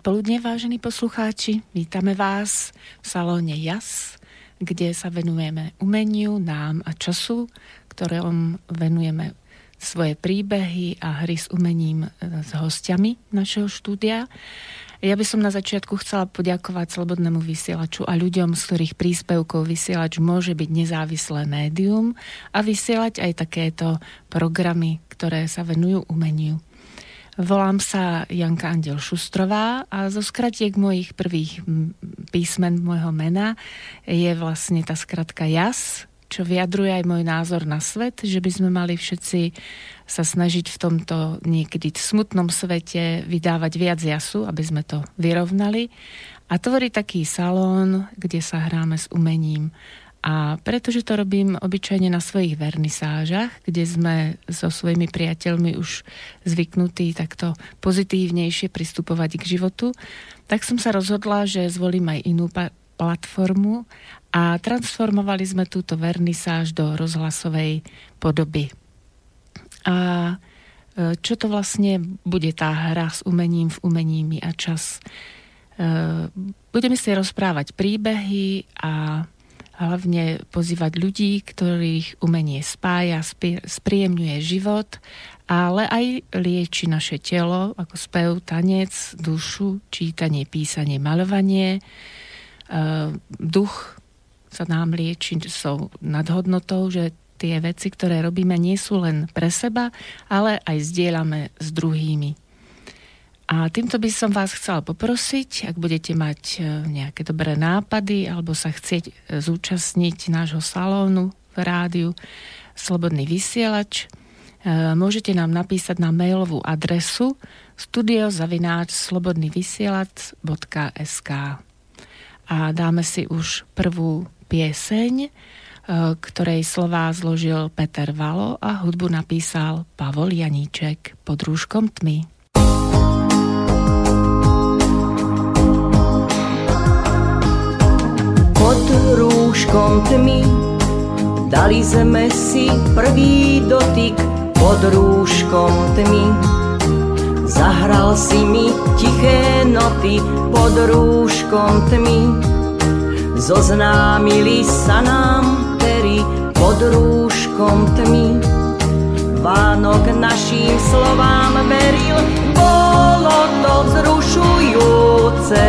Predpoludne, vážení poslucháči. Vítame vás v salóne JAS, kde sa venujeme umeniu, nám a času, ktorom venujeme svoje príbehy a hry s umením e, s hostiami našeho štúdia. Ja by som na začiatku chcela poďakovať Slobodnému vysielaču a ľuďom, z ktorých príspevkov vysielač môže byť nezávislé médium a vysielať aj takéto programy, ktoré sa venujú umeniu. Volám sa Janka Andel Šustrová a zo skratiek mojich prvých písmen môjho mena je vlastne tá skratka JAS, čo vyjadruje aj môj názor na svet, že by sme mali všetci sa snažiť v tomto niekedy smutnom svete vydávať viac jasu, aby sme to vyrovnali. A tvorí taký salón, kde sa hráme s umením a pretože to robím obyčajne na svojich vernisážach, kde sme so svojimi priateľmi už zvyknutí takto pozitívnejšie pristupovať k životu, tak som sa rozhodla, že zvolím aj inú platformu a transformovali sme túto vernisáž do rozhlasovej podoby. A e, čo to vlastne bude tá hra s umením v umením a čas? E, budeme si rozprávať príbehy a hlavne pozývať ľudí, ktorých umenie spája, spríjemňuje život, ale aj lieči naše telo, ako spev, tanec, dušu, čítanie, písanie, malovanie. E, duch sa nám lieči, sú nadhodnotou, že tie veci, ktoré robíme, nie sú len pre seba, ale aj zdieľame s druhými. A týmto by som vás chcela poprosiť, ak budete mať e, nejaké dobré nápady alebo sa chcieť e, zúčastniť nášho salónu v rádiu Slobodný vysielač, e, môžete nám napísať na mailovú adresu studiozavináčslobodnyvysielac.sk A dáme si už prvú pieseň, ktorej slová zložil Peter Valo a hudbu napísal Pavol Janíček pod rúškom tmy. Pod rúškom tmy. Dali sme si prvý dotyk pod rúškom tmy. Zahral si mi tiché noty pod rúškom tmy. Zoznámili sa nám pery pod rúškom tmy. Vánok našim slovám veril, bolo to vzrušujúce.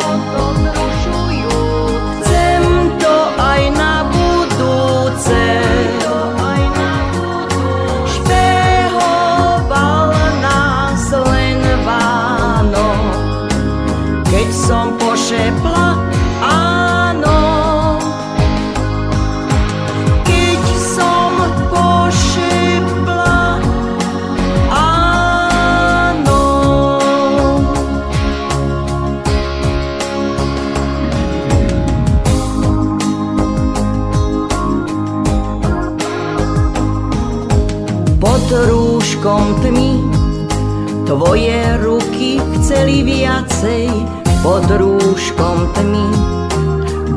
rúškom chceli viacej pod rúškom tmy.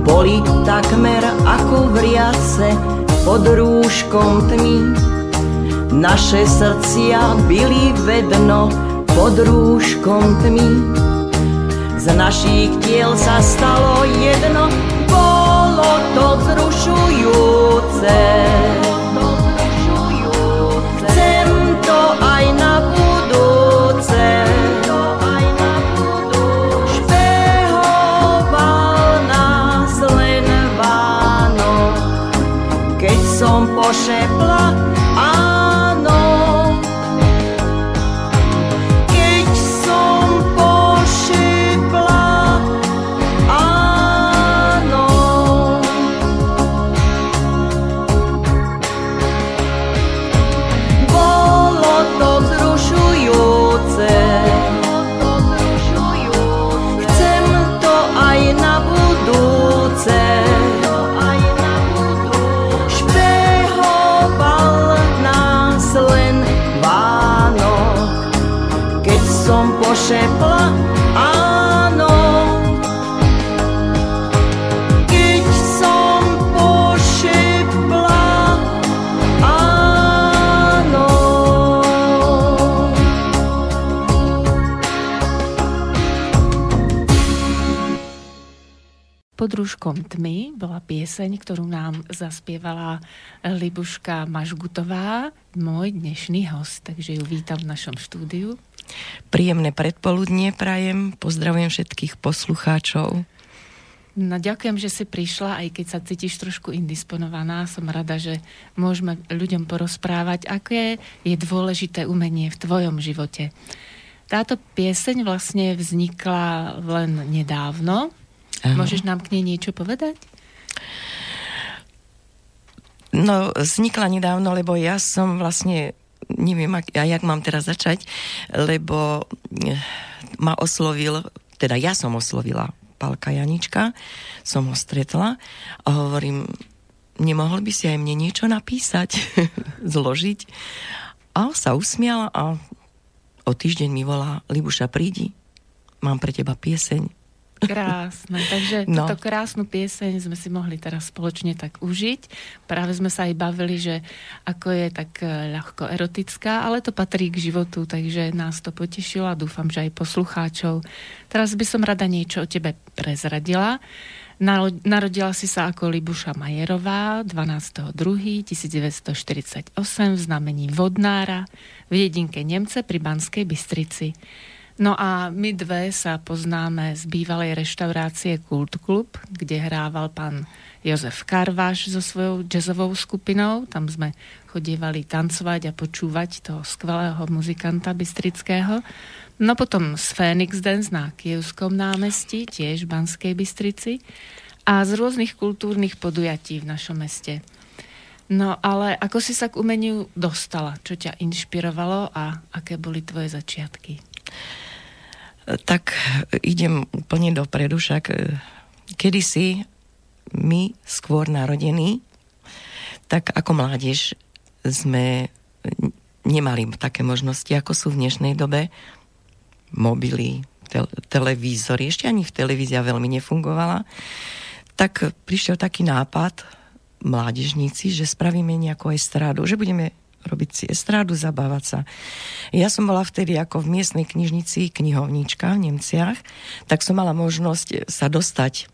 Boli takmer ako vriace pod rúškom tmy. Naše srdcia byli vedno pod rúškom tmy. Z našich tiel sa stalo jedno, bolo to vzrušujúce. Rúškom tmy bola pieseň, ktorú nám zaspievala Libuška Mažgutová, môj dnešný host, takže ju vítam v našom štúdiu. Príjemné predpoludnie prajem, pozdravujem všetkých poslucháčov. No, ďakujem, že si prišla, aj keď sa cítiš trošku indisponovaná. Som rada, že môžeme ľuďom porozprávať, aké je dôležité umenie v tvojom živote. Táto pieseň vlastne vznikla len nedávno. Aha. Môžeš nám k nej niečo povedať? No, vznikla nedávno, lebo ja som vlastne, neviem, ak, jak mám teraz začať, lebo eh, ma oslovil, teda ja som oslovila Pálka Janička, som ho stretla a hovorím, nemohol by si aj mne niečo napísať, zložiť. A sa usmiala a o týždeň mi volá, Libuša, prídi, mám pre teba pieseň. Krásne. Takže no. túto krásnu pieseň sme si mohli teraz spoločne tak užiť. Práve sme sa aj bavili, že ako je tak e, ľahko erotická, ale to patrí k životu, takže nás to potešilo a dúfam, že aj poslucháčov. Teraz by som rada niečo o tebe prezradila. Narodila si sa ako Libuša Majerová 12.2.1948 v znamení vodnára v dedinke Nemce pri Banskej Bystrici. No a my dve sa poznáme z bývalej reštaurácie Kult Club, kde hrával pán Jozef Karváš so svojou jazzovou skupinou. Tam sme chodievali tancovať a počúvať toho skvelého muzikanta bystrického. No potom z Phoenix Dance na Kievskom námestí, tiež v Banskej Bystrici a z rôznych kultúrnych podujatí v našom meste. No ale ako si sa k umeniu dostala? Čo ťa inšpirovalo a aké boli tvoje začiatky? Tak idem úplne dopredu, však e, kedysi my skôr narodení, tak ako mládež sme nemali také možnosti, ako sú v dnešnej dobe. Mobily, te- televízory, ešte ani v televízia veľmi nefungovala. Tak prišiel taký nápad mládežníci, že spravíme nejakú estrádu, že budeme robiť si estrádu, zabávať sa. Ja som bola vtedy ako v miestnej knižnici, knihovníčka v Nemciach, tak som mala možnosť sa dostať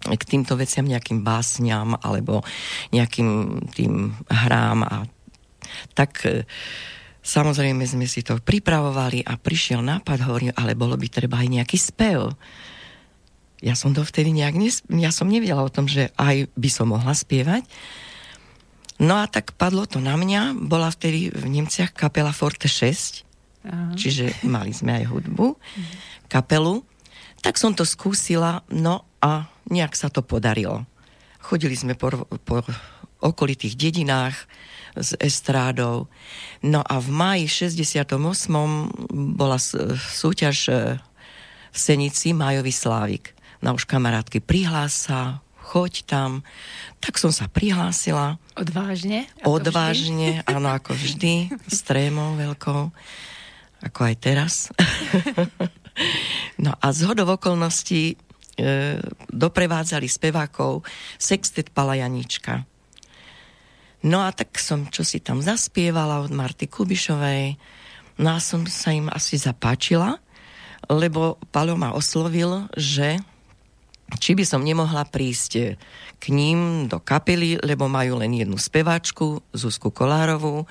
k týmto veciam, nejakým básňam alebo nejakým tým hrám a tak e, samozrejme sme si to pripravovali a prišiel nápad, hovorím, ale bolo by treba aj nejaký spev. Ja som to vtedy nejak, nes- ja som nevedela o tom, že aj by som mohla spievať, No a tak padlo to na mňa. Bola vtedy v Nemciach kapela Forte 6, Aha. čiže mali sme aj hudbu, kapelu. Tak som to skúsila, no a nejak sa to podarilo. Chodili sme po, po okolitých dedinách s estrádou. No a v máji 68. bola súťaž e, v Senici Majový Slávik. No už kamarátky prihlása, choď tam. Tak som sa prihlásila. Odvážne? Ako Odvážne, vždy? áno, ako vždy, s trémou veľkou, ako aj teraz. no a z hodov okolností e, doprevádzali spevákov Sextet Palajanička. No a tak som čo si tam zaspievala od Marty Kubišovej. No a som sa im asi zapáčila, lebo Palo ma oslovil, že či by som nemohla prísť eh, k ním do kapely, lebo majú len jednu speváčku, Zuzku Kolárovú,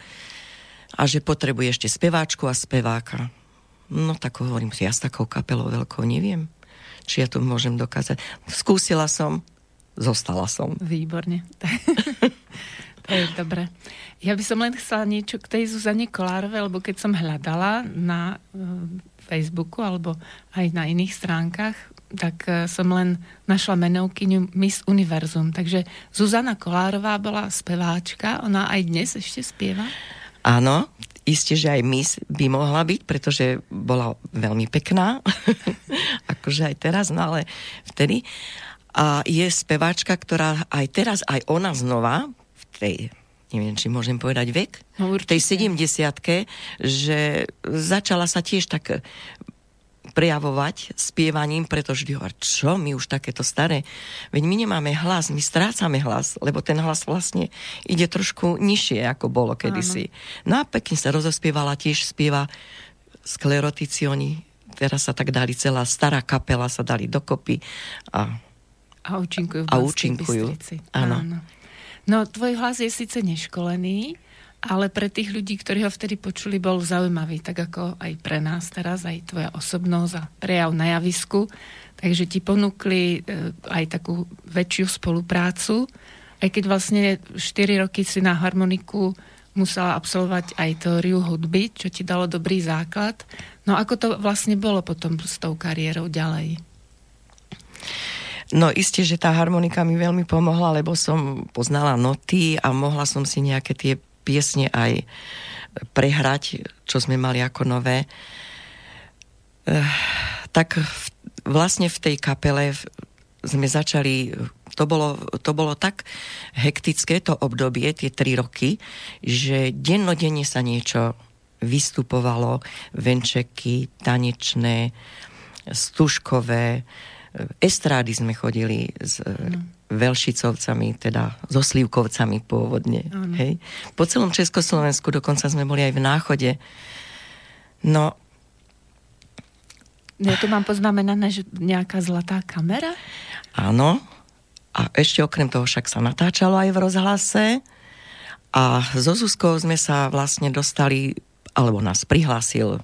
a že potrebuje ešte speváčku a speváka. No tak hovorím si, ja s takou kapelou veľkou neviem, či ja to môžem dokázať. Skúsila som, zostala som. Výborne. to je dobre. Ja by som len chcela niečo k tej Zuzane Kolárovej, lebo keď som hľadala na uh, Facebooku alebo aj na iných stránkach tak e, som len našla menovkyňu Miss Univerzum. Takže Zuzana Kolárová bola speváčka, ona aj dnes ešte spieva? Áno, isté, že aj Miss by mohla byť, pretože bola veľmi pekná, akože aj teraz, no ale vtedy. A je speváčka, ktorá aj teraz, aj ona znova, v tej neviem, či môžem povedať vek, no, v tej 70 že začala sa tiež tak prejavovať spievaním, pretože vždy hovorí, čo, my už takéto staré. Veď my nemáme hlas, my strácame hlas, lebo ten hlas vlastne ide trošku nižšie, ako bolo kedysi. Áno. No a pekne sa rozospievala, tiež spieva skleroticioni, teraz sa tak dali celá stará kapela, sa dali dokopy a A účinkujú v A účinkujú, áno. áno. No, tvoj hlas je síce neškolený, ale pre tých ľudí, ktorí ho vtedy počuli, bol zaujímavý, tak ako aj pre nás teraz, aj tvoja osobnosť a prejav na javisku. Takže ti ponúkli e, aj takú väčšiu spoluprácu, aj keď vlastne 4 roky si na harmoniku musela absolvovať aj teóriu hudby, čo ti dalo dobrý základ. No ako to vlastne bolo potom s tou kariérou ďalej? No isté, že tá harmonika mi veľmi pomohla, lebo som poznala noty a mohla som si nejaké tie piesne aj prehrať, čo sme mali ako nové. Eh, tak vlastne v tej kapele sme začali to bolo, to bolo tak hektické to obdobie, tie tri roky, že dennodenne sa niečo vystupovalo, venčeky, tanečné, stužkové, estrády sme chodili s no. Velšicovcami, teda so Slivkovcami pôvodne. Hej. Po celom Československu dokonca sme boli aj v Náchode. No, ja tu mám poznamenané, že nejaká zlatá kamera? Áno, a ešte okrem toho však sa natáčalo aj v rozhlase. A so Zuzkou sme sa vlastne dostali, alebo nás prihlásil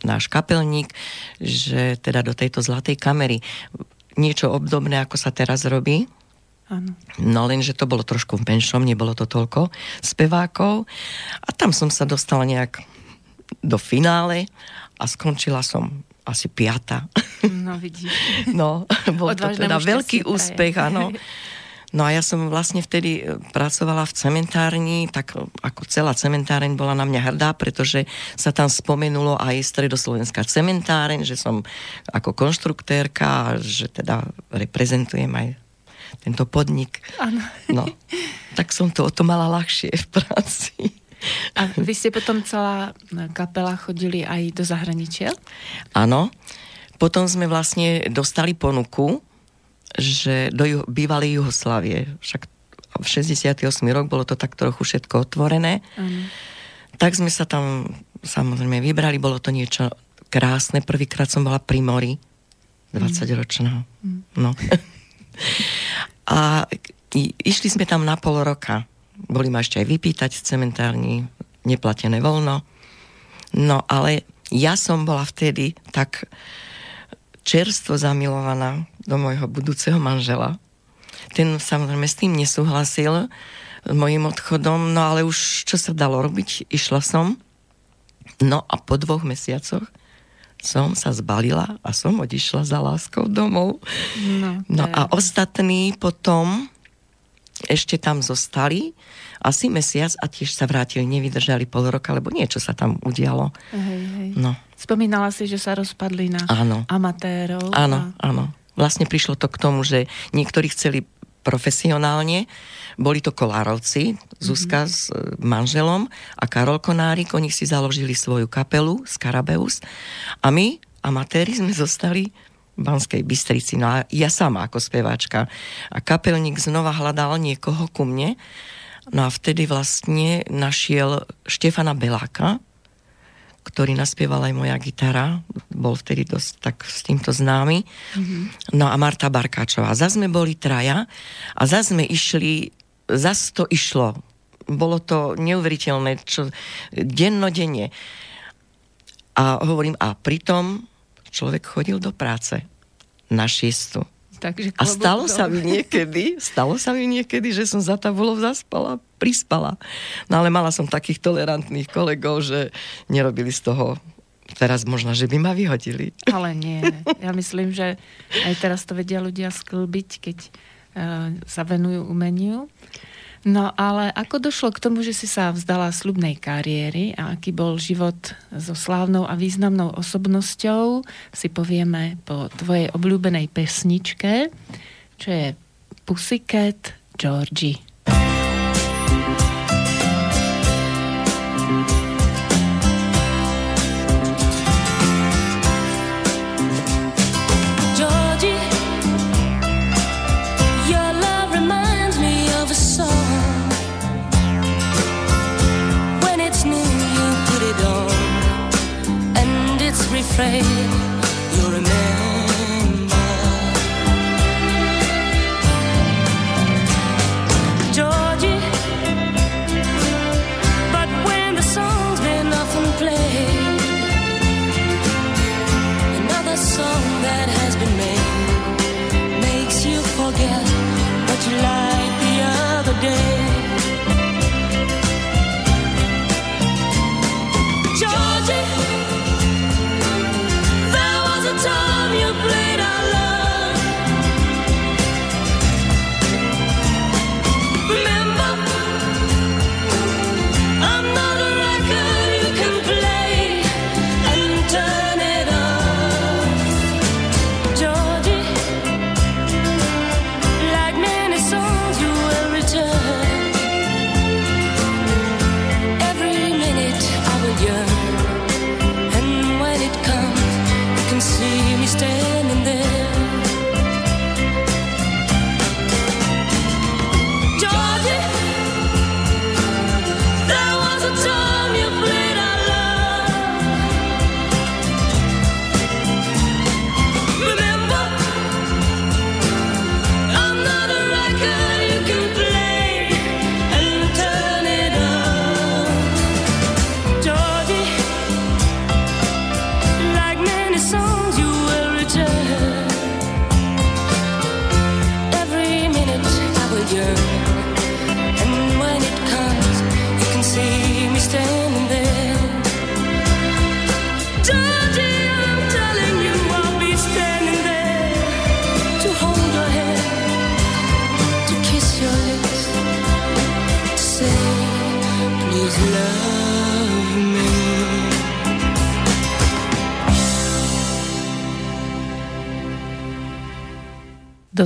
náš kapelník, že teda do tejto zlatej kamery niečo obdobné, ako sa teraz robí. Áno. No lenže to bolo trošku v menšom, nebolo to toľko spevákov. A tam som sa dostala nejak do finále a skončila som asi piata. No vidíš. No, bol to teda veľký úspech, áno. No a ja som vlastne vtedy e, pracovala v cementárni, tak e, ako celá cementáreň bola na mňa hrdá, pretože sa tam spomenulo aj stredoslovenská cementáreň, že som ako konštruktérka, že teda reprezentujem aj tento podnik. Áno. No, tak som to o to mala ľahšie v práci. A vy ste potom celá kapela chodili aj do zahraničia? Áno. Potom sme vlastne dostali ponuku, že do juh- bývalej Juhoslavie, však v 68. rok bolo to tak trochu všetko otvorené, ano. tak sme sa tam samozrejme vybrali, bolo to niečo krásne. Prvýkrát som bola pri mori, 20 mm. ročná. Mm. No. A išli sme tam na pol roka boli ma ešte aj vypýtať z cementárni, neplatené voľno. No ale ja som bola vtedy tak čerstvo zamilovaná do môjho budúceho manžela. Ten samozrejme s tým nesúhlasil mojim odchodom, no ale už čo sa dalo robiť, išla som. No a po dvoch mesiacoch som sa zbalila a som odišla za láskou domov. No, no a ostatní potom ešte tam zostali asi mesiac a tiež sa vrátili, nevydržali pol roka, lebo niečo sa tam udialo. Hej, hej. No. Spomínala si, že sa rozpadli na áno. amatérov. Áno, a... áno. Vlastne prišlo to k tomu, že niektorí chceli profesionálne, boli to Kolárovci, Zuzka mm-hmm. s e, manželom a Karol Konárik, oni si založili svoju kapelu Skarabeus a my, amatéri, sme zostali Banskej Bystrici. No a ja sama ako speváčka. A kapelník znova hľadal niekoho ku mne. No a vtedy vlastne našiel Štefana Beláka, ktorý naspieval aj moja gitara, bol vtedy dosť tak s týmto známy. Mm-hmm. No a Marta Barkáčová. Zas sme boli traja a zas sme išli, zas to išlo. Bolo to neuveriteľné, čo dennodenne. A hovorím, a pritom človek chodil do práce na šiestu. Takže a stalo sa mi niekedy, stalo sa mi niekedy, že som za tabulou zaspala, prispala. No ale mala som takých tolerantných kolegov, že nerobili z toho teraz možno, že by ma vyhodili. Ale nie. Ja myslím, že aj teraz to vedia ľudia sklbiť, keď uh, sa venujú umeniu. No ale ako došlo k tomu, že si sa vzdala slubnej kariéry a aký bol život so slávnou a významnou osobnosťou, si povieme po tvojej obľúbenej pesničke, čo je Pussycat Georgie. Afraid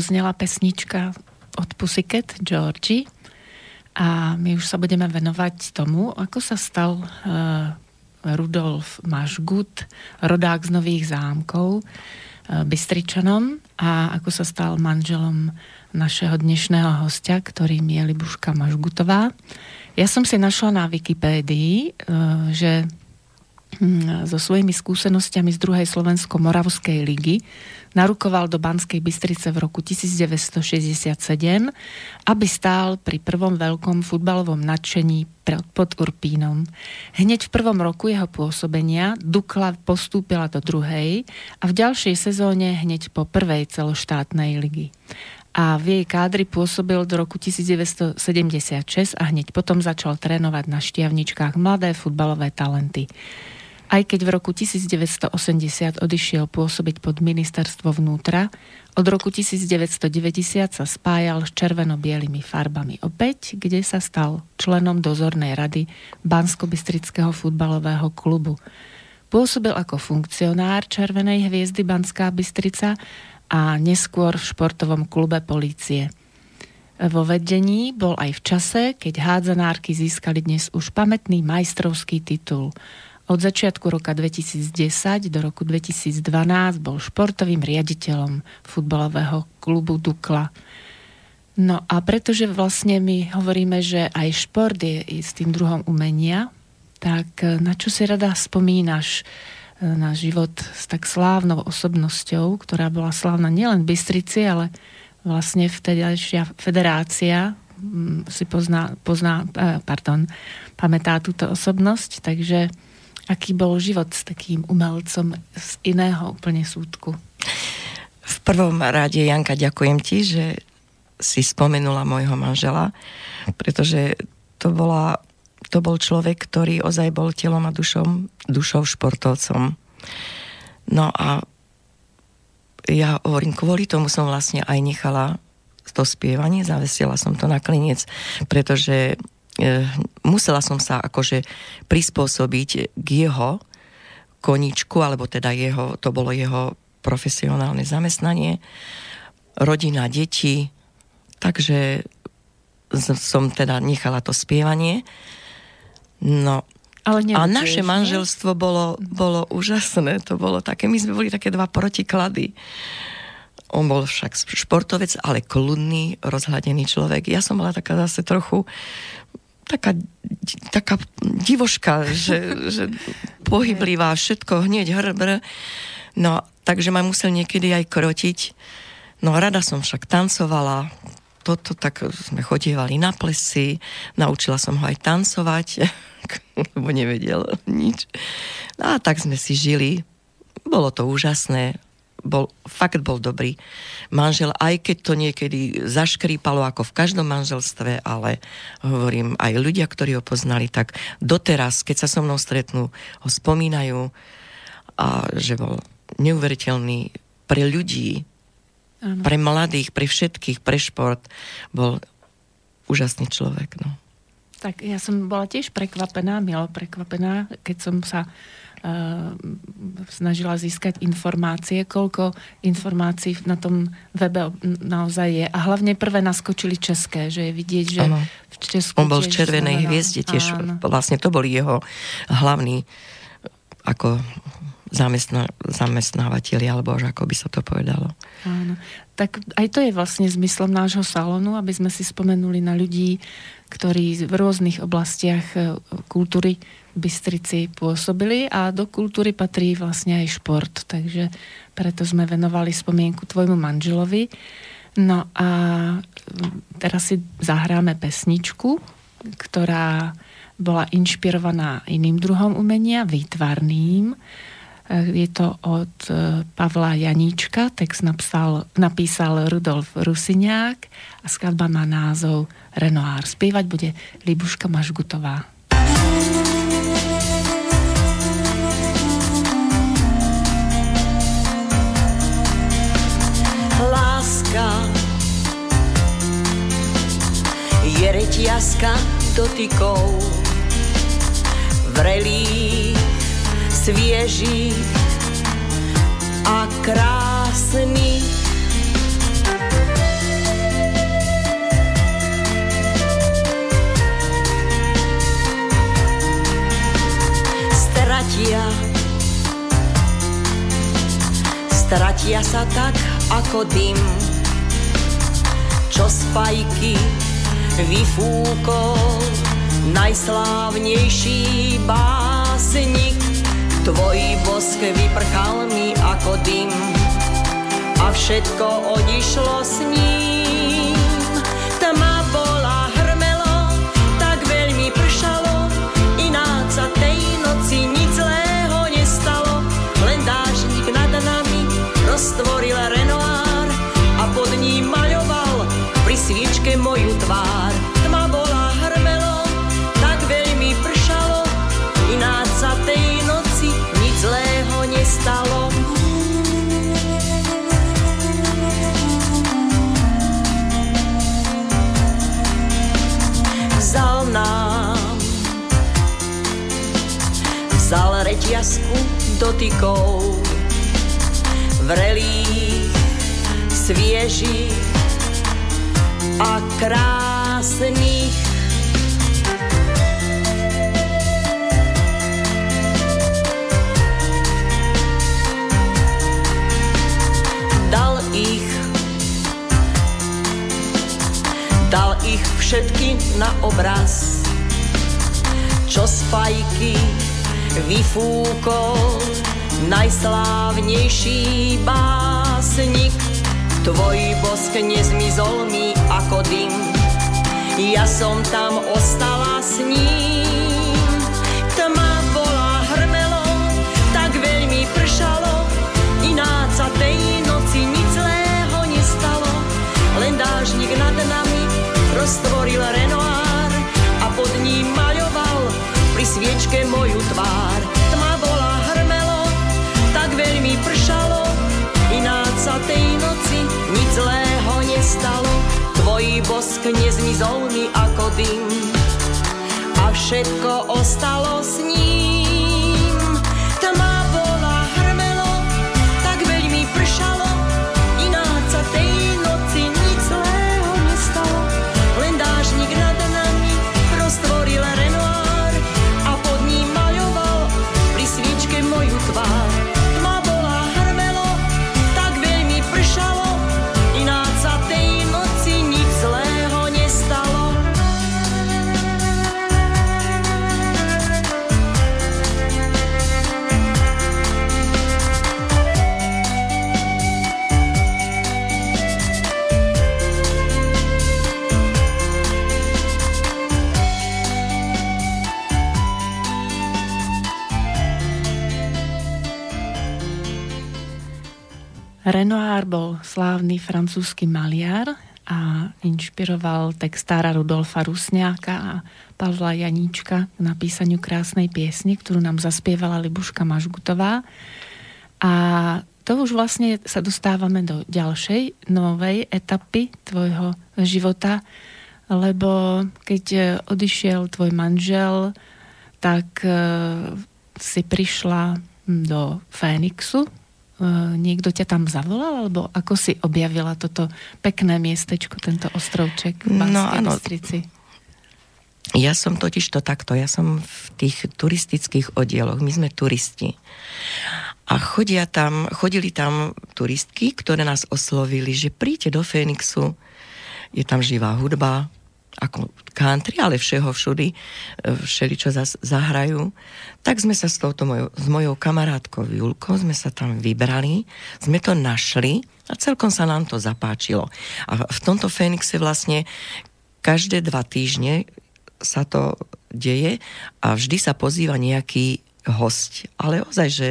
doznela pesnička od Pussycat, Georgie. A my už sa budeme venovať tomu, ako sa stal uh, Rudolf Mašgut, rodák z Nových zámkov, uh, Bystričanom a ako sa stal manželom našeho dnešného hostia, ktorým je Libuška Mažgutová. Ja som si našla na Wikipédii, uh, že hm, so svojimi skúsenostiami z druhej Slovensko-Moravskej ligy narukoval do Banskej Bystrice v roku 1967, aby stál pri prvom veľkom futbalovom nadšení pod Urpínom. Hneď v prvom roku jeho pôsobenia Dukla postúpila do druhej a v ďalšej sezóne hneď po prvej celoštátnej ligy a v jej kádri pôsobil do roku 1976 a hneď potom začal trénovať na štiavničkách mladé futbalové talenty. Aj keď v roku 1980 odišiel pôsobiť pod ministerstvo vnútra, od roku 1990 sa spájal s červeno-bielými farbami opäť, kde sa stal členom dozornej rady Bansko-Bystrického futbalového klubu. Pôsobil ako funkcionár Červenej hviezdy Banská Bystrica a neskôr v športovom klube polície. Vo vedení bol aj v čase, keď hádzanárky získali dnes už pamätný majstrovský titul – od začiatku roka 2010 do roku 2012 bol športovým riaditeľom futbalového klubu Dukla. No a pretože vlastne my hovoríme, že aj šport je s tým druhom umenia, tak e, na čo si rada spomínaš e, na život s tak slávnou osobnosťou, ktorá bola slávna nielen v Bystrici, ale vlastne vtedajšia federácia si pozná, pozná e, pardon, pamätá túto osobnosť, takže Aký bol život s takým umelcom z iného úplne súdku? V prvom rade, Janka, ďakujem ti, že si spomenula môjho manžela, pretože to, bola, to bol človek, ktorý ozaj bol telom a dušom, dušou športovcom. No a ja hovorím, kvôli tomu som vlastne aj nechala to spievanie, zavesila som to na klinec, pretože musela som sa akože prispôsobiť k jeho koničku, alebo teda jeho, to bolo jeho profesionálne zamestnanie, rodina, deti, takže som teda nechala to spievanie. No, ale a naše manželstvo bolo, bolo úžasné, to bolo také, my sme boli také dva protiklady. On bol však športovec, ale kľudný, rozhladený človek. Ja som bola taká zase trochu taká, taká divoška, že, že pohyblivá, všetko hneď hrbr. No, takže ma musel niekedy aj krotiť. No, rada som však tancovala, toto, tak sme chodievali na plesy, naučila som ho aj tancovať, lebo nevedel nič. No a tak sme si žili. Bolo to úžasné. Bol, fakt bol dobrý manžel, aj keď to niekedy zaškrípalo ako v každom manželstve, ale hovorím, aj ľudia, ktorí ho poznali, tak doteraz, keď sa so mnou stretnú, ho spomínajú a že bol neuveriteľný pre ľudí, ano. pre mladých, pre všetkých, pre šport. Bol úžasný človek. No. Tak ja som bola tiež prekvapená, milo prekvapená, keď som sa snažila získať informácie, koľko informácií na tom webe naozaj je. A hlavne prvé naskočili české, že je vidieť, že ano. v Česku... On bol v Červenej hviezde tiež. Áno. Vlastne to boli jeho hlavní ako zamestná, zamestnávateľi, alebo až ako by sa to povedalo. Áno. Tak aj to je vlastne zmyslom nášho salónu, aby sme si spomenuli na ľudí, ktorí v rôznych oblastiach e, kultúry Bystrici pôsobili a do kultúry patrí vlastne aj šport. Takže preto sme venovali spomienku tvojmu manželovi. No a teraz si zahráme pesničku, ktorá bola inšpirovaná iným druhom umenia, výtvarným. Je to od e, Pavla Janíčka, text napsal, napísal Rudolf Rusiňák a skladba má názov Renoir. Spievať bude Libuška Mažgutová. Je reťazka dotykov vrelých svieži a krásny. Stratia, stratia sa tak ako dym, čo spajky vyfúkol najslávnejší básnik Tvoj bosk vyprchal mi ako dym a všetko odišlo s ním. Dotykov, vrelých, sviežích a krásnych dal ich všetky na obraz, čo spajky vyfúkol najslávnejší básnik. Tvoj bosk nezmizol mi ako dym, ja som tam ostala s ním. Tma bola hrmelo, tak veľmi pršalo, ináč sa noci nic zlého nestalo, len dážnik nad nami roztvoril mi ako dym. A všetko ostalo s Renoir bol slávny francúzsky maliar a inšpiroval textára Rudolfa Rusňáka a Pavla Janíčka k napísaniu krásnej piesne, ktorú nám zaspievala Libuška Mažgutová. A to už vlastne sa dostávame do ďalšej novej etapy tvojho života, lebo keď odišiel tvoj manžel, tak e, si prišla do Fénixu, E, niekto ťa tam zavolal, alebo ako si objavila toto pekné miestečko, tento ostrovček v no, áno. Ja som totiž to takto, ja som v tých turistických oddieloch, my sme turisti. A chodia tam, chodili tam turistky, ktoré nás oslovili, že príďte do Fénixu, je tam živá hudba, ako country, ale všeho všudy, e, všeli, čo zahrajú. Tak sme sa s, touto mojou, s mojou kamarátkou Julkou, sme sa tam vybrali, sme to našli a celkom sa nám to zapáčilo. A v tomto Fénixe vlastne každé dva týždne sa to deje a vždy sa pozýva nejaký host. Ale ozaj, že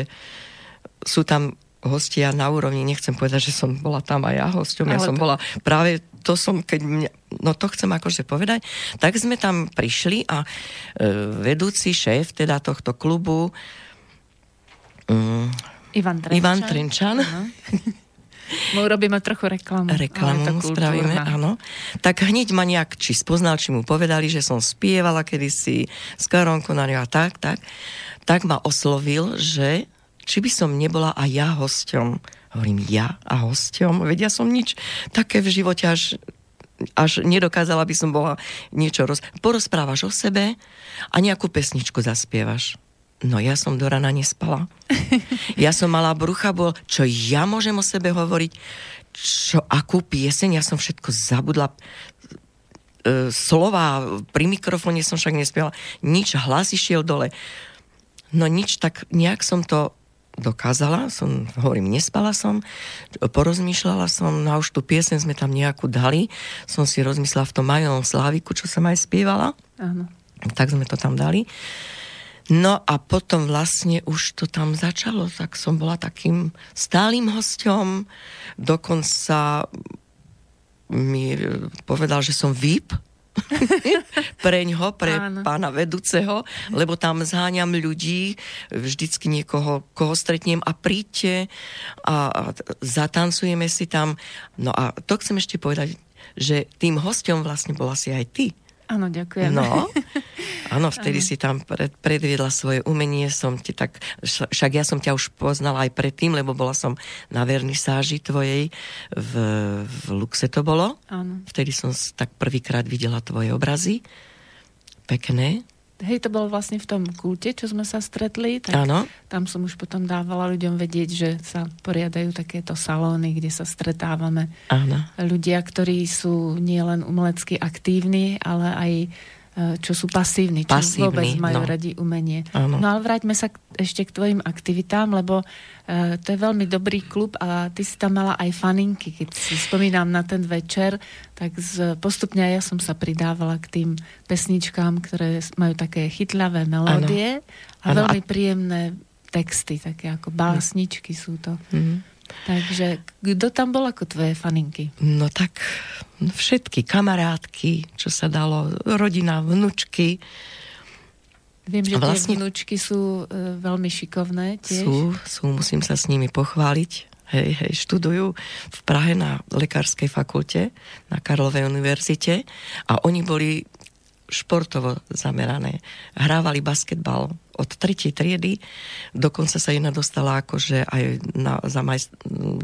sú tam hostia na úrovni, nechcem povedať, že som bola tam aj ja hostom, ja som to... bola práve to som, keď mňa, no to chcem akože povedať, tak sme tam prišli a e, vedúci šéf teda tohto klubu um, Ivan Trenčan. Ivan Trenčan uh-huh. My urobíme trochu reklamu. Reklamu spravíme, áno. Tak hneď ma nejak, či spoznal, či mu povedali, že som spievala kedysi s Karom Konariou a tak, tak. Tak ma oslovil, že či by som nebola aj ja hosťom Hovorím, ja a hosťom? Veď ja som nič také v živote až až nedokázala by som bola niečo roz... Porozprávaš o sebe a nejakú pesničku zaspievaš. No ja som do rana nespala. Ja som mala brucha, bol, čo ja môžem o sebe hovoriť, čo, akú pieseň, ja som všetko zabudla e, slova, pri mikrofóne som však nespiela, nič, hlas išiel dole. No nič, tak nejak som to dokázala, som, hovorím, nespala som, porozmýšľala som, no a už tú piesen sme tam nejakú dali, som si rozmyslela v tom majovom sláviku, čo som aj spievala. Áno. Tak sme to tam dali. No a potom vlastne už to tam začalo, tak som bola takým stálym hosťom, dokonca mi povedal, že som VIP, preňho, pre Áno. pána vedúceho, lebo tam zháňam ľudí, vždycky niekoho, koho stretnem a príďte a, a zatancujeme si tam. No a to chcem ešte povedať, že tým hostom vlastne bola si aj ty. Áno, ďakujem. No, áno, vtedy ano. si tam pred, predviedla svoje umenie, som ti tak, však ja som ťa už poznala aj predtým, lebo bola som na vernisáži tvojej, v, v Luxe to bolo. Áno. Vtedy som tak prvýkrát videla tvoje obrazy, pekné, Hej, to bolo vlastne v tom kulte, čo sme sa stretli, tak ano. tam som už potom dávala ľuďom vedieť, že sa poriadajú takéto salóny, kde sa stretávame. Ano. Ľudia, ktorí sú nielen umelecky aktívni, ale aj čo sú pasívni, čo pasívni, vôbec majú no. radi umenie. Ano. No ale vráťme sa k, ešte k tvojim aktivitám, lebo uh, to je veľmi dobrý klub a ty si tam mala aj faninky. Keď si spomínam na ten večer, tak z, postupne ja som sa pridávala k tým pesničkám, ktoré majú také chytľavé melódie ano. a ano. veľmi príjemné texty, také ako básničky sú to. Mm. Takže kto tam bol ako tvoje faninky? No tak všetky kamarátky, čo sa dalo, rodina, vnúčky. Viem, že vlastne, tie vnúčky sú e, veľmi šikovné tiež. Sú, sú, musím sa s nimi pochváliť. Hej, hej, študujú v Prahe na lekárskej fakulte, na Karlovej univerzite a oni boli športovo zamerané. Hrávali basketbal od tretej triedy, dokonca sa jedna dostala akože aj na, za majst,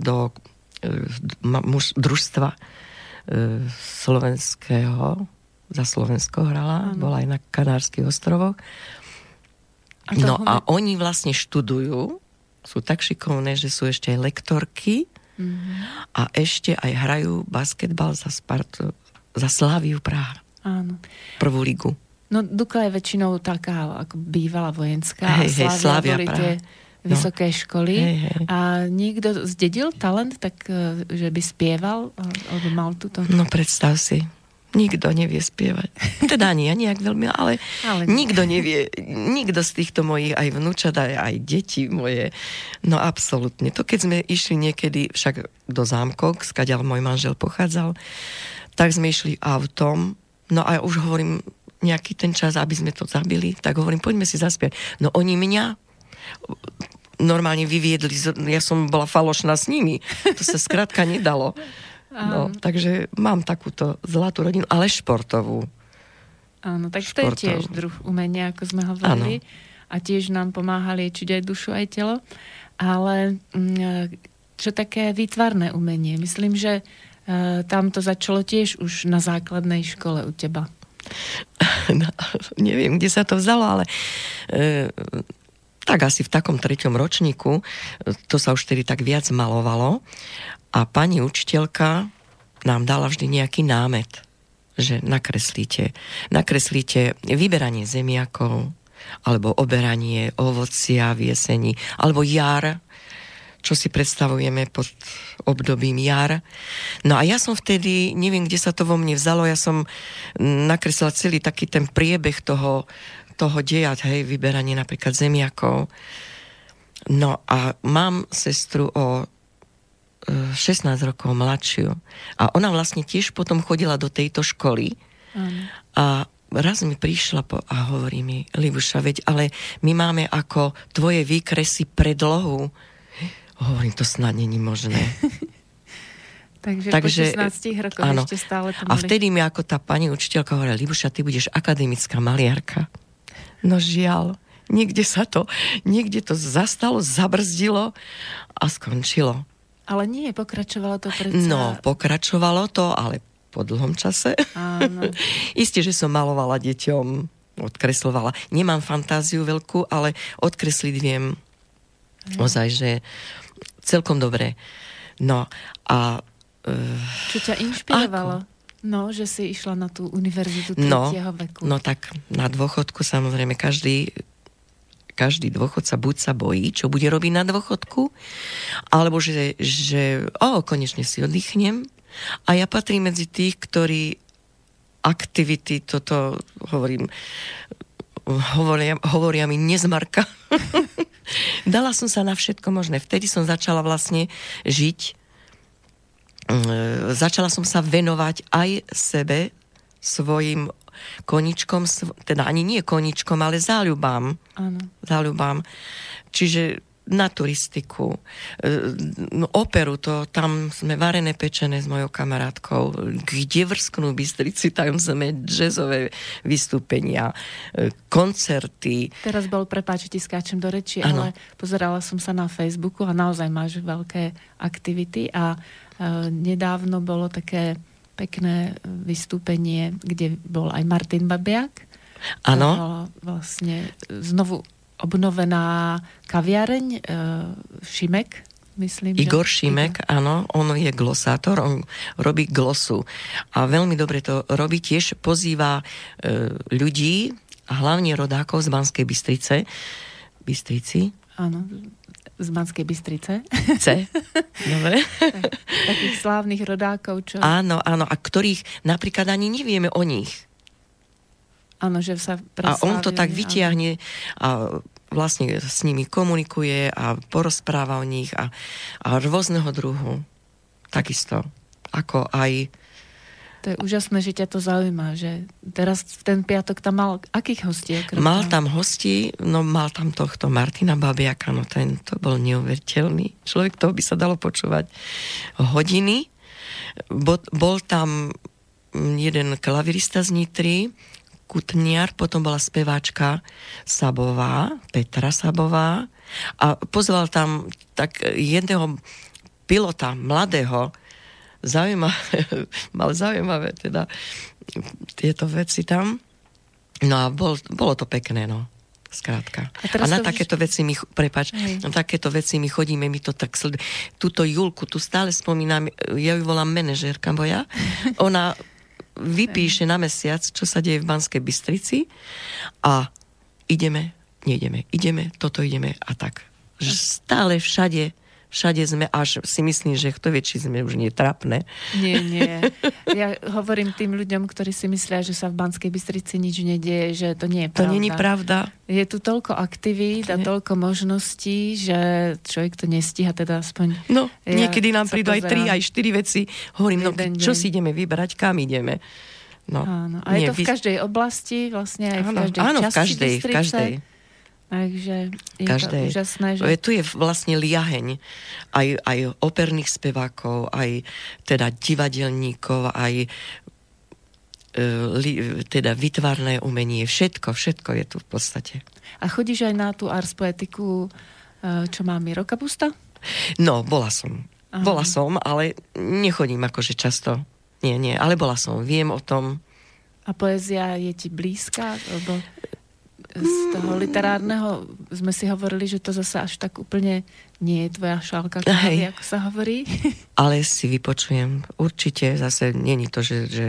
do e, muž, družstva e, slovenského, za Slovensko hrala, ano. bola aj na Kanárskych ostrovoch. A no a oni vlastne študujú, sú tak šikovné, že sú ešte aj lektorky mm-hmm. a ešte aj hrajú basketbal za Spartu, za Sláviu Praha. Áno. Prvú ligu. No Dukla je väčšinou taká ako bývalá vojenská hej, a Slavia, boli tie no. vysoké školy hej, hej. a niekto zdedil talent, tak e, že by spieval alebo mal túto? No predstav si. Nikto nevie spievať. Teda ani ja nejak veľmi, ale, ale nikto nevie, nikto z týchto mojich, aj vnúčat, aj, aj deti moje, no absolútne. To keď sme išli niekedy však do zámkov, skadiaľ môj manžel pochádzal, tak sme išli autom, no a už hovorím, nejaký ten čas, aby sme to zabili, tak hovorím, poďme si zaspiať. No oni mňa normálne vyviedli, ja som bola falošná s nimi. To sa skrátka nedalo. No, takže mám takúto zlatú rodinu, ale športovú. Áno, tak športovú. to je tiež druh umenia, ako sme hovorili. Áno. A tiež nám pomáha liečiť aj dušu, aj telo. Ale mm, čo také výtvarné umenie? Myslím, že tam to začalo tiež už na základnej škole u teba. No, neviem, kde sa to vzalo, ale e, tak asi v takom treťom ročníku, to sa už tedy tak viac malovalo a pani učiteľka nám dala vždy nejaký námet, že nakreslíte. Nakreslíte vyberanie zemiakov, alebo oberanie ovocia v jeseni, alebo jar, čo si predstavujeme pod obdobím jar. No a ja som vtedy, neviem, kde sa to vo mne vzalo, ja som nakreslila celý taký ten priebeh toho, toho deja, hej, vyberanie napríklad zemiakov. No a mám sestru o 16 rokov mladšiu. A ona vlastne tiež potom chodila do tejto školy. Mm. A raz mi prišla po, a hovorí mi, Libuša, veď, ale my máme ako tvoje výkresy predlohu. Hovorím, to snad není možné. Takže, Takže po 16 rokoch áno. ešte stále to A vtedy mi ako tá pani učiteľka hovorila, Libuša, ty budeš akademická maliarka. No žiaľ, niekde sa to, niekde to zastalo, zabrzdilo a skončilo. Ale nie, pokračovalo to predsa... No, pokračovalo to, ale po dlhom čase. Áno. Isté, že som malovala deťom, odkreslovala. Nemám fantáziu veľkú, ale odkresliť viem ozaj, že celkom dobre. No a... Uh, Čo ťa inšpirovalo? Ako? No, že si išla na tú univerzitu no, veku. No tak na dôchodku samozrejme každý každý dôchodca buď sa bojí, čo bude robiť na dôchodku, alebo že, že o, konečne si oddychnem. A ja patrím medzi tých, ktorí aktivity, toto hovorím, hovoria, hovoria mi nezmarka. Dala som sa na všetko možné. Vtedy som začala vlastne žiť. Mm, začala som sa venovať aj sebe, svojim koničkom, teda ani nie koničkom, ale záľubám. Áno. Záľubám. Čiže na turistiku. E, no, operu, to tam sme varené pečené s mojou kamarátkou. Kde vrsknú Bystrici, tam sme jazzové vystúpenia, e, koncerty. Teraz bol, prepáč, ti skáčem do reči, ano. ale pozerala som sa na Facebooku a naozaj máš veľké aktivity a e, nedávno bolo také pekné vystúpenie, kde bol aj Martin Babiak. Áno. Vlastne znovu obnovená kaviareň e, Šimek, myslím. Igor že... Šimek, áno, on je glosátor, on robí glosu. A veľmi dobre to robí, tiež pozýva e, ľudí, a hlavne rodákov z Banskej Bystrice, Bystrici. Áno, z Banskej Bystrice. C. Dobre. tak, takých slávnych rodákov, čo... Áno, áno, a ktorých napríklad ani nevieme o nich. Áno, že sa A on to tak vytiahne a vlastne s nimi komunikuje a porozpráva o nich a, a rôzneho druhu. Takisto. Ako aj to je úžasné, že ťa to zaujíma, že teraz v ten piatok tam mal akých hostí? Okrem mal tam hostí, no mal tam tohto Martina Babiaka, no ten to bol neuveriteľný. Človek toho by sa dalo počúvať hodiny. Bol, bol tam jeden klavirista z Nitry, Kutniar, potom bola speváčka Sabová, Petra Sabová a pozval tam tak jedného pilota, mladého, zaujímavé, mal zaujímavé teda tieto veci tam. No a bol, bolo to pekné, no. Skrátka. A, a na takéto už... veci my, prepač, na takéto veci my chodíme, my to tak sled... Túto Julku, tu stále spomínam, ja ju volám manažérka moja, ona vypíše na mesiac, čo sa deje v Banskej Bystrici a ideme, nejdeme, ideme, toto ideme a tak. Stále všade všade sme, až si myslím, že kto vie, či sme už netrapné. Nie, nie. Ja hovorím tým ľuďom, ktorí si myslia, že sa v Banskej Bystrici nič nedieje, že to nie je pravda. To není pravda. Je tu toľko aktivít a toľko možností, že človek to nestíha teda aspoň... No, ja niekedy nám prídu aj tri, aj štyri veci. Hovorím, no čo si ideme vybrať, kam ideme. No, áno. A nie, je to v každej oblasti, vlastne aj v každej áno, časti v každej, v každej. Takže je Každej. to úžasné. Že... Tu je vlastne liaheň aj, aj operných spevákov, aj teda divadelníkov, aj e, li, teda vytvárne umenie, všetko, všetko je tu v podstate. A chodíš aj na tú ars poetiku, e, čo má Miro Kapusta? No, bola som. Aha. Bola som, ale nechodím akože často. Nie, nie, ale bola som. Viem o tom. A poézia je ti blízka? Lebo z toho literárneho sme si hovorili, že to zase až tak úplne nie je tvoja šálka kávy, ako sa hovorí. Ale si vypočujem. Určite zase není to, že, že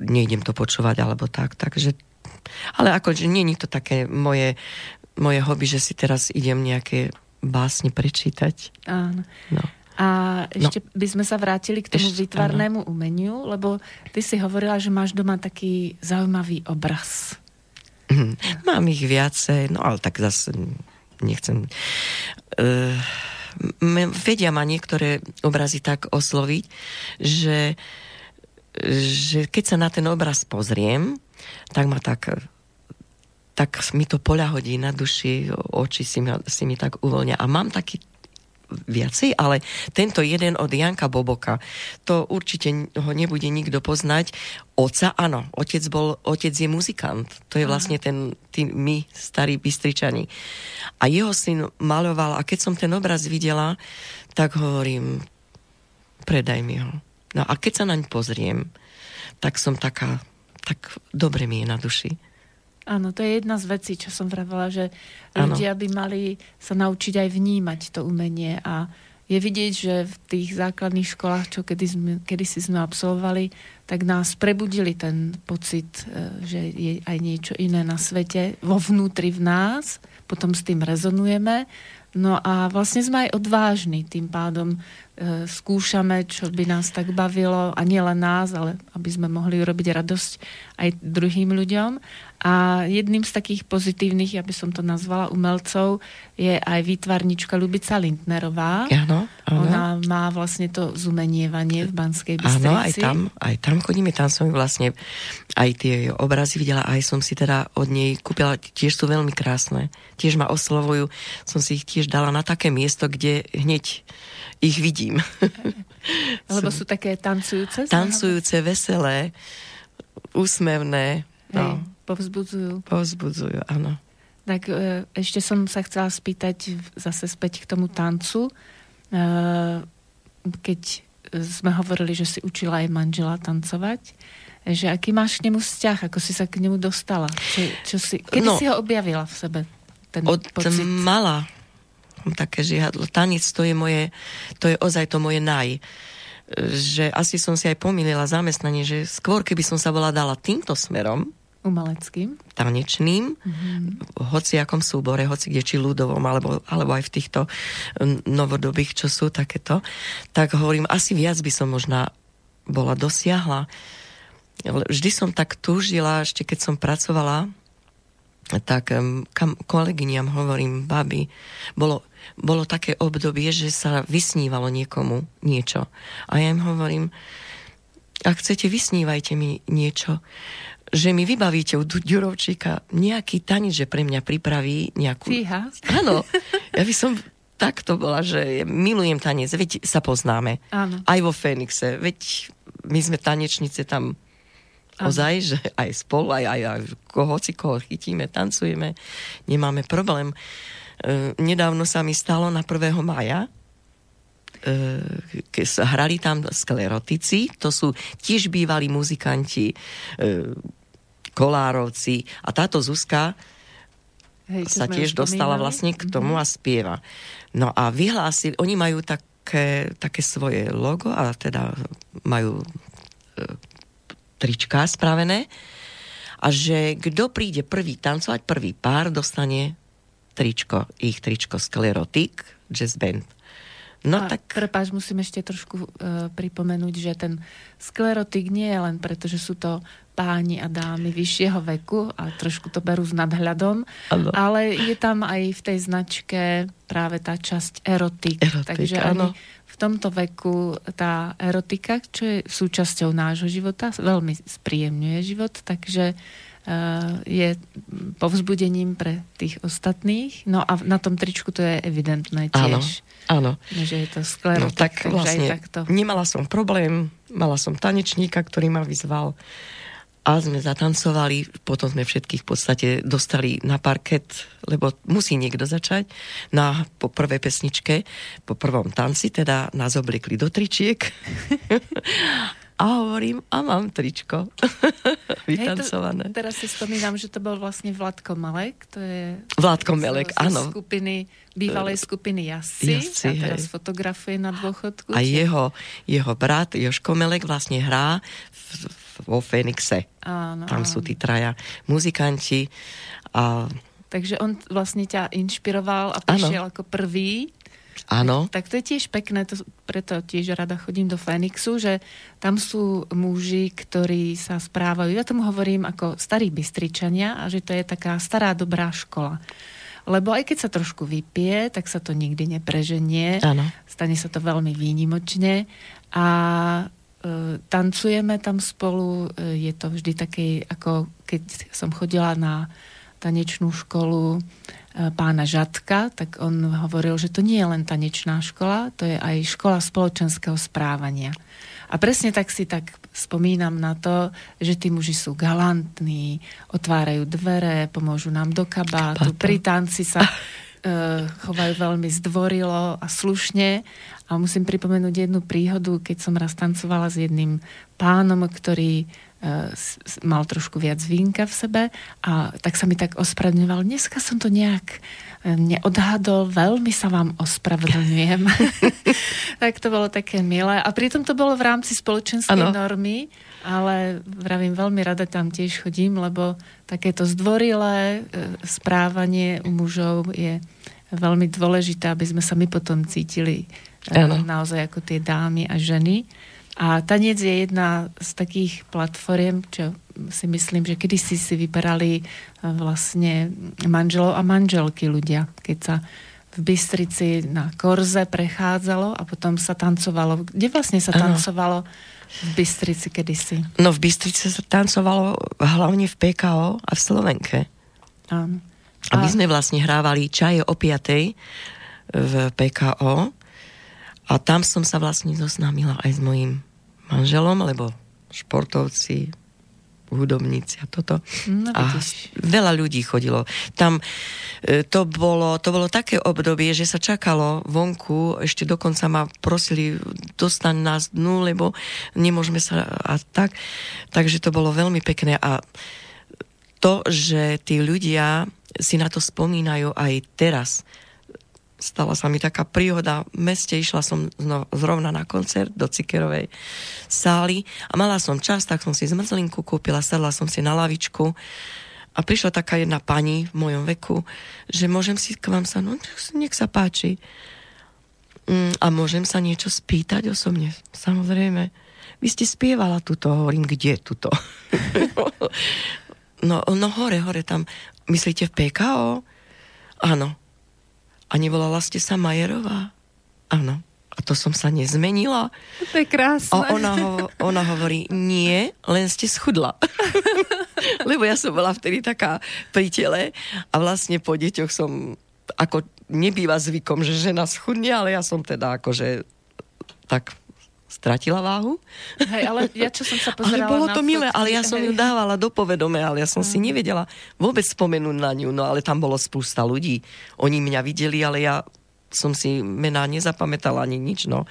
nejdem to počúvať alebo tak. Takže, ale akože není to také moje, moje hobby, že si teraz idem nejaké básne prečítať. Áno. No. A ešte no. by sme sa vrátili k tomu ešte, výtvarnému áno. umeniu, lebo ty si hovorila, že máš doma taký zaujímavý obraz. Mám ich viacej, no ale tak zase nechcem... Uh, vedia ma niektoré obrazy tak osloviť, že, že keď sa na ten obraz pozriem, tak ma tak tak mi to poľahodí na duši, oči si mi, si mi tak uvoľnia. A mám taký viacej, ale tento jeden od Janka Boboka, to určite ho nebude nikto poznať. Oca, áno, otec, bol, otec je muzikant. To je vlastne ten, tí, my, starí bystričani. A jeho syn maloval a keď som ten obraz videla, tak hovorím, predaj mi ho. No a keď sa naň pozriem, tak som taká, tak dobre mi je na duši. Áno, to je jedna z vecí, čo som vravela, že ľudia by mali sa naučiť aj vnímať to umenie a je vidieť, že v tých základných školách, čo kedy, sme, kedy si sme absolvovali, tak nás prebudili ten pocit, e, že je aj niečo iné na svete, vo vnútri v nás, potom s tým rezonujeme. No a vlastne sme aj odvážni, tým pádom skúšame, čo by nás tak bavilo, a nielen nás, ale aby sme mohli urobiť radosť aj druhým ľuďom. A jedným z takých pozitívnych, ja by som to nazvala umelcov, je aj výtvarnička Lubica Lindnerová. Áno, Ona má vlastne to zumenievanie v Banskej Bystrici. Áno, aj tam, aj tam chodíme, tam som vlastne aj tie obrazy videla, aj som si teda od nej kúpila, tiež sú veľmi krásne. Tiež ma oslovujú, som si ich tiež dala na také miesto, kde hneď ich vidím. Lebo sú také tancujúce? Tancujúce, veselé, úsmevné. No. Hej povzbudzujú. Povzbudzujú, áno. Tak e, ešte som sa chcela spýtať zase späť k tomu tancu. E, keď sme hovorili, že si učila aj manžela tancovať, že aký máš k nemu vzťah, ako si sa k nemu dostala? Čo, čo si, kedy no, si ho objavila v sebe? Ten od pocit? mala také žihadlo. Tanec to je moje, to je ozaj to moje naj že asi som si aj pomýlila zamestnanie, že skôr keby som sa bola dala týmto smerom, Umeleckým? Tanečným, mm-hmm. hoci akom súbore, hoci kde, či ľudovom, alebo, alebo aj v týchto novodobých, čo sú takéto, tak hovorím, asi viac by som možná bola dosiahla. Vždy som tak túžila, ešte keď som pracovala, tak kam, kolegyniam hovorím, babi, bolo, bolo také obdobie, že sa vysnívalo niekomu niečo. A ja im hovorím, ak chcete, vysnívajte mi niečo že mi vybavíte u Ďurovčíka nejaký tanec, že pre mňa pripraví nejakú... Fíha. Áno, ja by som takto bola, že milujem tanec, veď sa poznáme. Áno. Aj vo Fénixe, veď my sme tanečnice tam ozaj, že aj spolu, aj, aj, aj koho si koho chytíme, tancujeme, nemáme problém. Nedávno sa mi stalo na 1. maja, e, keď hrali tam sklerotici, to sú tiež bývalí muzikanti, e, Kolárovci a táto Zuzka Hej, sa tiež dostala vlastne k tomu mm-hmm. a spieva. No a vyhlásili, oni majú také, také svoje logo a teda majú e, trička spravené a že kto príde prvý tancovať, prvý pár dostane tričko, ich tričko Sklerotik Jazz Band. No a tak... Prepáč, musím ešte trošku uh, pripomenúť, že ten sklerotik nie je len preto, že sú to páni a dámy vyššieho veku a trošku to berú s nadhľadom, ano. ale je tam aj v tej značke práve tá časť erotik. erotik Takže ano. ani v tomto veku tá erotika, čo je súčasťou nášho života, veľmi spríjemňuje život, takže je povzbudením pre tých ostatných. No a na tom tričku to je evidentné tiež. Áno. Že je to sklerotik, no, tak vlastne takto. nemala som problém, mala som tanečníka, ktorý ma vyzval a sme zatancovali, potom sme všetkých v podstate dostali na parket, lebo musí niekto začať. Na po prvej pesničke, po prvom tanci, teda nás obliekli do tričiek. a hovorím, a mám tričko vytancované. Hej, to, teraz si spomínam, že to bol vlastne Vladko Malek, to je... Vladko Melek, áno. skupiny, bývalej skupiny Jassi, Jassi a teraz hej. fotografuje na dôchodku. A či... jeho, jeho brat Joško Melek vlastne hrá v, vo Fénixe. Áno, Tam áno. sú tí traja muzikanti. A, Takže on vlastne ťa inšpiroval a prišiel ako prvý. Áno, Tak to je tiež pekné, to, preto tiež rada chodím do Fénixu, že tam sú muži, ktorí sa správajú, ja tomu hovorím ako starí bystričania a že to je taká stará dobrá škola. Lebo aj keď sa trošku vypije, tak sa to nikdy nepreženie. áno. Stane sa to veľmi výnimočne a e, tancujeme tam spolu. E, je to vždy také, ako keď som chodila na tanečnú školu pána Žatka, tak on hovoril, že to nie je len tanečná škola, to je aj škola spoločenského správania. A presne tak si tak spomínam na to, že tí muži sú galantní, otvárajú dvere, pomôžu nám do kabátu, Kabátu. pri tanci sa e, chovajú veľmi zdvorilo a slušne. A musím pripomenúť jednu príhodu, keď som raz tancovala s jedným pánom, ktorý mal trošku viac vínka v sebe a tak sa mi tak ospravedlňoval. Dneska som to nejak e, neodhadol, veľmi sa vám ospravedlňujem. tak to bolo také milé. A pritom to bolo v rámci spoločenskej Áno. normy, ale vravím, veľmi rada tam tiež chodím, lebo takéto zdvorilé e, správanie u mužov je veľmi dôležité, aby sme sa my potom cítili e, Áno. naozaj ako tie dámy a ženy. A tanec je jedna z takých platform, čo si myslím, že kedysi si vyberali e, vlastne manželov a manželky ľudia, keď sa v Bystrici na Korze prechádzalo a potom sa tancovalo. Kde vlastne sa tancovalo v Bystrici kedysi? No v Bystrici sa tancovalo hlavne v PKO a v Slovenke. Áno. A my sme vlastne hrávali čaje o 5. v PKO a tam som sa vlastne zoznámila aj s mojím manželom, lebo športovci, hudobníci a toto. No, a veľa ľudí chodilo. Tam e, to bolo, to bolo také obdobie, že sa čakalo vonku, ešte dokonca ma prosili dostať nás dnu, lebo nemôžeme sa a tak. Takže to bolo veľmi pekné a to, že tí ľudia si na to spomínajú aj teraz. Stala sa mi taká príhoda. V meste išla som zrovna na koncert do Cikerovej sály a mala som čas, tak som si zmrzlinku kúpila, sadla som si na lavičku a prišla taká jedna pani v mojom veku, že môžem si k vám sa, no nech sa páči. Mm, a môžem sa niečo spýtať osobne? Samozrejme. Vy ste spievala tuto, hovorím, kde tuto? no, no hore, hore tam. Myslíte v PKO? Áno. A nevolala ste sa Majerová? Áno. A to som sa nezmenila. To je krásne. A ona, ho, ona hovorí, nie, len ste schudla. Lebo ja som bola vtedy taká pri tele a vlastne po deťoch som, ako nebýva zvykom, že žena schudne, ale ja som teda akože tak stratila váhu. Hej, ale ja čo som sa Ale pozerala bolo na to milé, fotky, ale ja som ju hej. dávala do povedomia, ale ja som si nevedela vôbec spomenúť na ňu, no ale tam bolo spústa ľudí. Oni mňa videli, ale ja som si mená nezapamätala ani nič, no.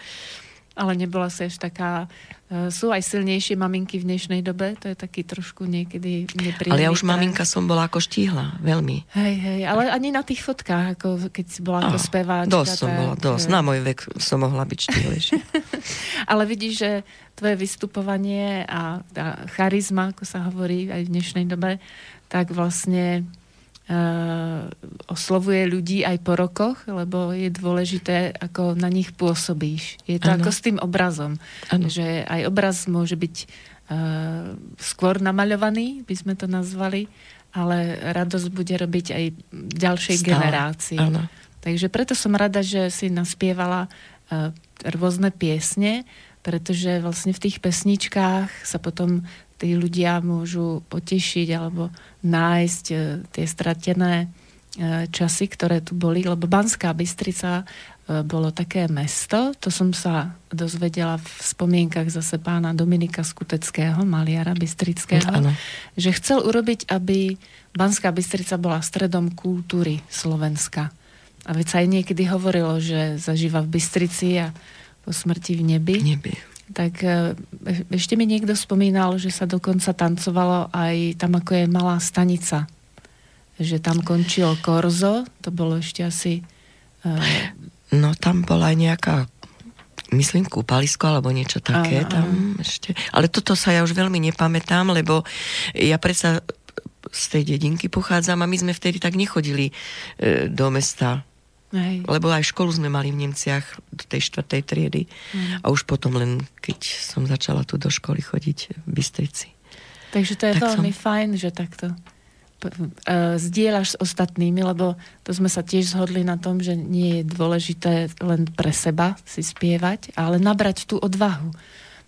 Ale nebola si až taká... e, Sú aj silnejšie maminky v dnešnej dobe, to je taký trošku niekedy nepríjemný. Ale ja už trend. maminka som bola ako štíhla, veľmi. Hej, hej, ale ani na tých fotkách, ako keď si bola ako speváčka. Dosť som tak, bola, dosť. e, Na môj vek som mohla byť štíhlejšia. Ale vidíš, že tvoje vystupovanie a tá charizma, ako sa hovorí aj v dnešnej dobe, tak vlastne oslovuje ľudí aj po rokoch, lebo je dôležité, ako na nich pôsobíš. Je to ano. ako s tým obrazom. Ano. Že aj obraz môže byť uh, skôr namaľovaný, by sme to nazvali, ale radosť bude robiť aj ďalšej Stále. generácii. Ano. Takže preto som rada, že si naspievala uh, rôzne piesne, pretože vlastne v tých pesničkách sa potom tí ľudia môžu potešiť alebo nájsť e, tie stratené e, časy, ktoré tu boli, lebo Banská Bystrica e, bolo také mesto, to som sa dozvedela v spomienkach zase pána Dominika Skuteckého, maliara Bystrického, ano. že chcel urobiť, aby Banská Bystrica bola stredom kultúry Slovenska. A veď sa aj niekedy hovorilo, že zažíva v Bystrici a po smrti v nebi. nebi tak e, ešte mi niekto spomínal, že sa dokonca tancovalo aj tam, ako je malá stanica. Že tam končilo korzo, to bolo ešte asi... Uh... No tam bola aj nejaká myslím kúpalisko alebo niečo také áno, tam áno. ešte. Ale toto sa ja už veľmi nepamätám, lebo ja predsa z tej dedinky pochádzam a my sme vtedy tak nechodili e, do mesta Hej. Lebo aj školu sme mali v Nemciach do tej štvrtej triedy. Mm. A už potom len, keď som začala tu do školy chodiť v Bystrici. Takže to je tak veľmi som... fajn, že takto uh, zdieľaš s ostatnými, lebo to sme sa tiež zhodli na tom, že nie je dôležité len pre seba si spievať, ale nabrať tú odvahu.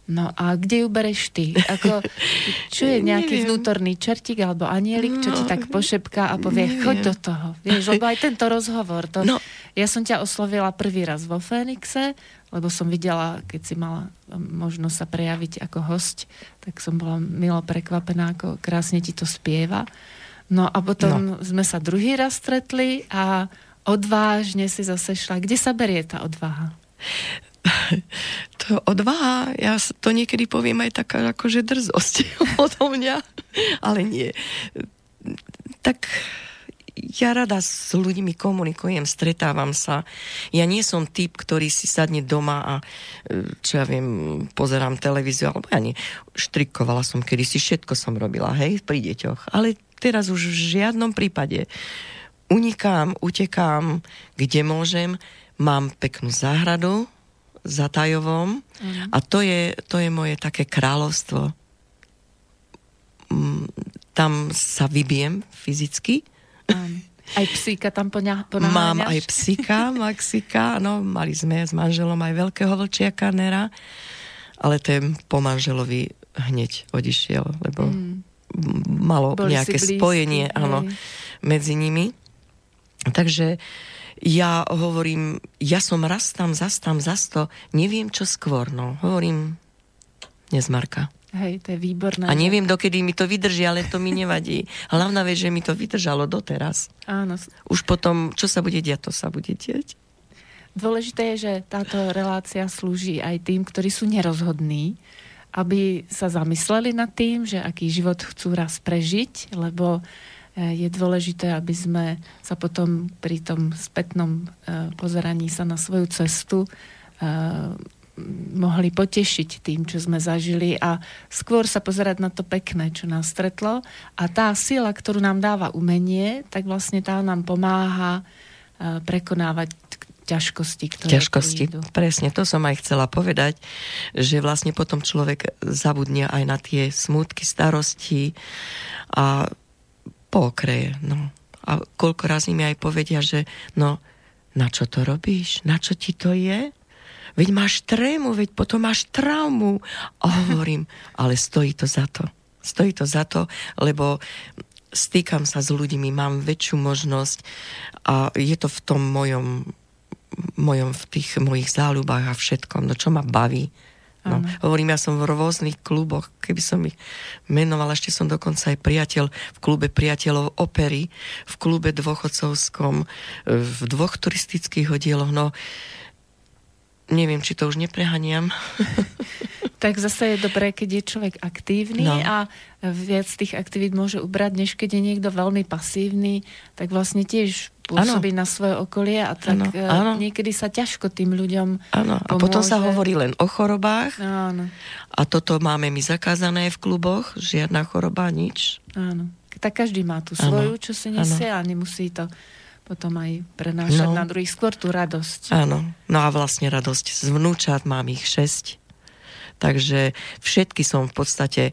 No a kde ju bereš ty? Ako, čo je nejaký Neviem. vnútorný čertík alebo anielik, čo no, ti tak pošepká a povie, neviem. choď do toho. Vieš, lebo aj tento rozhovor. To, no. Ja som ťa oslovila prvý raz vo Fénixe, lebo som videla, keď si mala možnosť sa prejaviť ako host, tak som bola milo prekvapená, ako krásne ti to spieva. No a potom no. sme sa druhý raz stretli a odvážne si zase šla. Kde sa berie tá odvaha? to odvaha, ja to niekedy poviem aj taká akože drzosť odo mňa, ale nie. Tak ja rada s ľuďmi komunikujem, stretávam sa. Ja nie som typ, ktorý si sadne doma a čo ja viem, pozerám televíziu, alebo ja. Štrikovala som kedysi, všetko som robila, hej, pri deťoch. Ale teraz už v žiadnom prípade unikám, utekám, kde môžem. Mám peknú záhradu, Zatajovom mm. a to je, to je moje také kráľovstvo. Mm, tam sa vybijem fyzicky. Mm. Aj psíka tam poňa, Mám aj psíka, Maxika, no, mali sme s manželom aj veľkého vlčiaka Nera, ale ten po manželovi hneď odišiel, lebo mm. malo Boli nejaké spojenie áno, medzi nimi. Takže uh, ja hovorím, ja som raz tam, zas tam, zas to, neviem čo skôr, no. Hovorím, nezmarka. Hej, to je výborné. A neviem, dokedy mi to vydrží, ale to mi nevadí. Hlavná vec, že mi to vydržalo doteraz. Áno. Už potom, čo sa bude diať, to sa bude diať. Dôležité je, že táto relácia slúži aj tým, ktorí sú nerozhodní, aby sa zamysleli nad tým, že aký život chcú raz prežiť, lebo je dôležité, aby sme sa potom pri tom spätnom e, pozeraní sa na svoju cestu e, mohli potešiť tým, čo sme zažili a skôr sa pozerať na to pekné, čo nás stretlo. A tá sila, ktorú nám dáva umenie, tak vlastne tá nám pomáha prekonávať ťažkosti, ktoré ťažkosti. Prídu. Presne, to som aj chcela povedať, že vlastne potom človek zabudne aj na tie smutky, starosti a pookreje. No. A koľko razy mi aj povedia, že no, na čo to robíš? Na čo ti to je? Veď máš trému, veď potom máš traumu. A hovorím, ale stojí to za to. Stojí to za to, lebo stýkam sa s ľuďmi, mám väčšiu možnosť a je to v tom mojom, mojom v tých mojich záľubách a všetkom, no čo ma baví. No, hovorím, ja som v rôznych kluboch, keby som ich menoval, ešte som dokonca aj priateľ v klube priateľov opery, v klube dôchodcovskom, v dvoch turistických oddieloch, no neviem, či to už neprehaniam. tak zase je dobré, keď je človek aktívny no. a viac tých aktivít môže ubrať, než keď je niekto veľmi pasívny, tak vlastne tiež pôsobí ano. na svoje okolie a tak ano, ano. niekedy sa ťažko tým ľuďom Áno, a potom sa hovorí len o chorobách ano. a toto máme my zakázané v kluboch, žiadna choroba, nič. Áno. Tak každý má tú svoju, čo si nesie ano. a nemusí to potom aj prenášať no. na druhých. Skôr tú radosť. Áno, no a vlastne radosť z vnúčat, mám ich šesť. Takže všetky som v podstate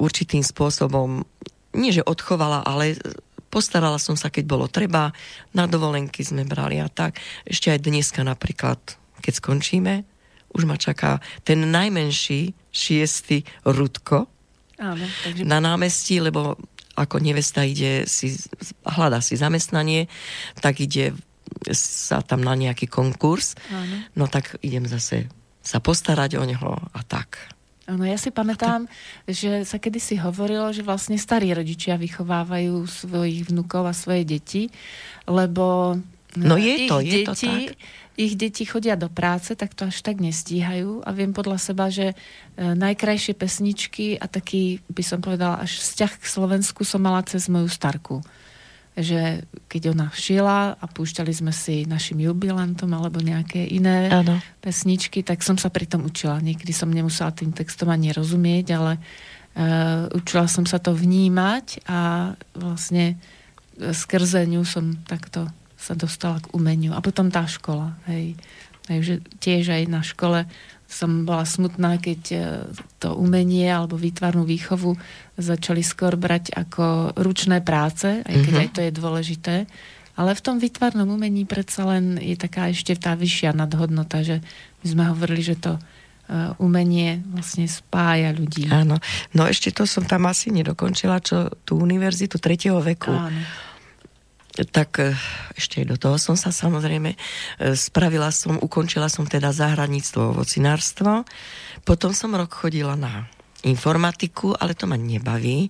určitým spôsobom, nie že odchovala, ale postarala som sa, keď bolo treba. Na dovolenky sme brali a tak. Ešte aj dneska napríklad, keď skončíme, už ma čaká ten najmenší šiestý Rudko Áno, takže... na námestí, lebo ako nevesta ide si, hľada si zamestnanie, tak ide sa tam na nejaký konkurs, Áno. no tak idem zase sa postarať o neho a tak. Áno, ja si pamätám, že sa kedysi hovorilo, že vlastne starí rodičia vychovávajú svojich vnúkov a svoje deti, lebo no je to, je deti, to tak ich deti chodia do práce, tak to až tak nestíhajú a viem podľa seba, že e, najkrajšie pesničky a taký, by som povedala, až vzťah k Slovensku som mala cez moju starku. Že keď ona šila a púšťali sme si našim jubilantom alebo nejaké iné ano. pesničky, tak som sa pri tom učila. Niekedy som nemusela tým textom ani rozumieť, ale uh, učila som sa to vnímať a vlastne skrze ňu som takto sa dostala k umeniu. A potom tá škola. Hej. Takže tiež aj na škole som bola smutná, keď e, to umenie alebo výtvarnú výchovu začali skôr brať ako ručné práce, aj keď mm-hmm. aj to je dôležité. Ale v tom výtvarnom umení predsa len je taká ešte tá vyššia nadhodnota, že my sme hovorili, že to e, umenie vlastne spája ľudí. Áno. No ešte to som tam asi nedokončila, čo tú univerzitu tretieho veku. Áno tak e, ešte do toho som sa samozrejme e, spravila som, ukončila som teda zahradníctvo, ovocinárstvo. Potom som rok chodila na informatiku, ale to ma nebaví,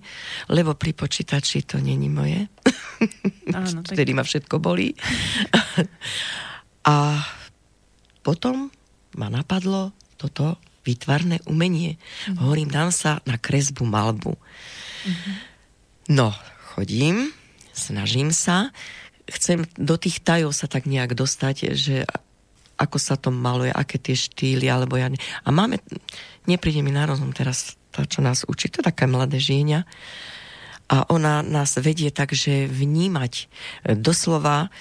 lebo pri počítači to není moje. Áno, tak... Vtedy ma všetko bolí. A potom ma napadlo toto výtvarné umenie. Mm-hmm. Hovorím, dám sa na kresbu malbu. Mm-hmm. No, chodím, snažím sa, chcem do tých tajov sa tak nejak dostať, že ako sa to maluje, aké tie štýly, alebo ja... Ne... A máme, nepríde mi na rozum teraz tá, čo nás učí, to je taká mladé žienia. A ona nás vedie tak, že vnímať e, doslova,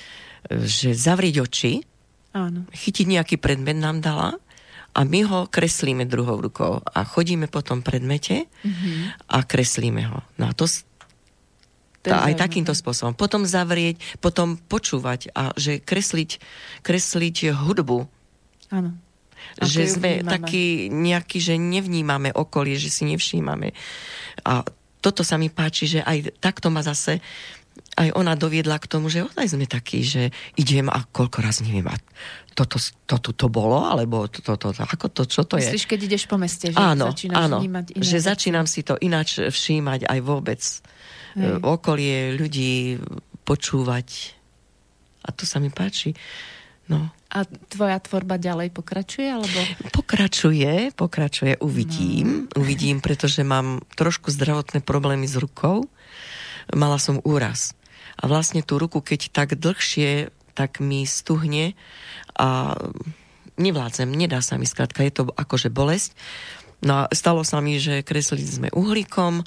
e, že zavrieť oči, Áno. chytiť nejaký predmet nám dala a my ho kreslíme druhou rukou a chodíme po tom predmete mm-hmm. a kreslíme ho. No a to, tá, aj takýmto spôsobom. Potom zavrieť, potom počúvať a že kresliť, kresliť hudbu. Áno. Že sme vnímame. takí nejakí, že nevnímame okolie, že si nevšímame. A toto sa mi páči, že aj takto ma zase aj ona doviedla k tomu, že ozaj sme takí, že idem a koľko raz neviem, a toto, to tu to, bolo, alebo to, to, to, ako to, čo to Myslíš, je? Myslíš, keď ideš po meste, že áno, začínaš áno, vnímať iné že veci? začínam si to ináč všímať aj vôbec Hej. okolie ľudí počúvať. A to sa mi páči. No. A tvoja tvorba ďalej pokračuje? Alebo... Pokračuje, pokračuje, uvidím. No. Uvidím, pretože mám trošku zdravotné problémy s rukou. Mala som úraz. A vlastne tú ruku, keď tak dlhšie, tak mi stuhne a nevládzem, nedá sa mi skrátka, je to akože bolesť. No a stalo sa mi, že kreslili sme uhlíkom,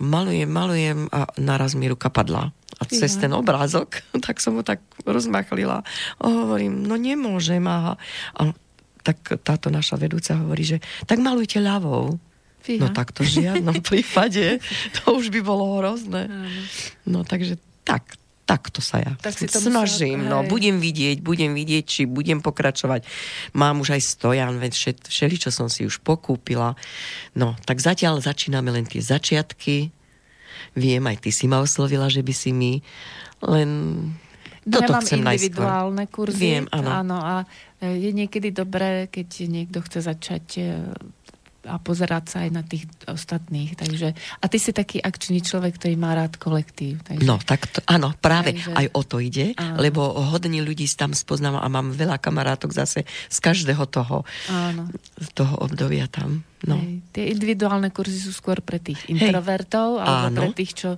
malujem, malujem a naraz mi ruka padla. A cez ten obrázok, tak som ho tak rozmachlila. A hovorím, no nemôžem. A, a tak táto naša vedúca hovorí, že tak malujte ľavou. Fíha. No tak to v žiadnom prípade. To už by bolo hrozné. No takže tak, takto sa ja tak si snažím. Musel, no, budem vidieť, budem vidieť, či budem pokračovať. Mám už aj stojan, veď všeli, čo som si už pokúpila. No, tak zatiaľ začíname len tie začiatky. Viem, aj ty si ma oslovila, že by si mi len... No, Toto ja mám chcem individuálne najskôr. kurzy. Viem, áno. áno. A je niekedy dobré, keď niekto chce začať e, a pozerať sa aj na tých ostatných. Takže, a ty si taký akčný človek, ktorý má rád kolektív. Takže, no, tak to, áno, práve takže, aj o to ide, áno. lebo hodne ľudí tam spoznám a mám veľa kamarátok zase z každého toho, áno. toho obdobia tam. No. Hej, tie individuálne kurzy sú skôr pre tých introvertov, Hej. alebo áno. pre tých, čo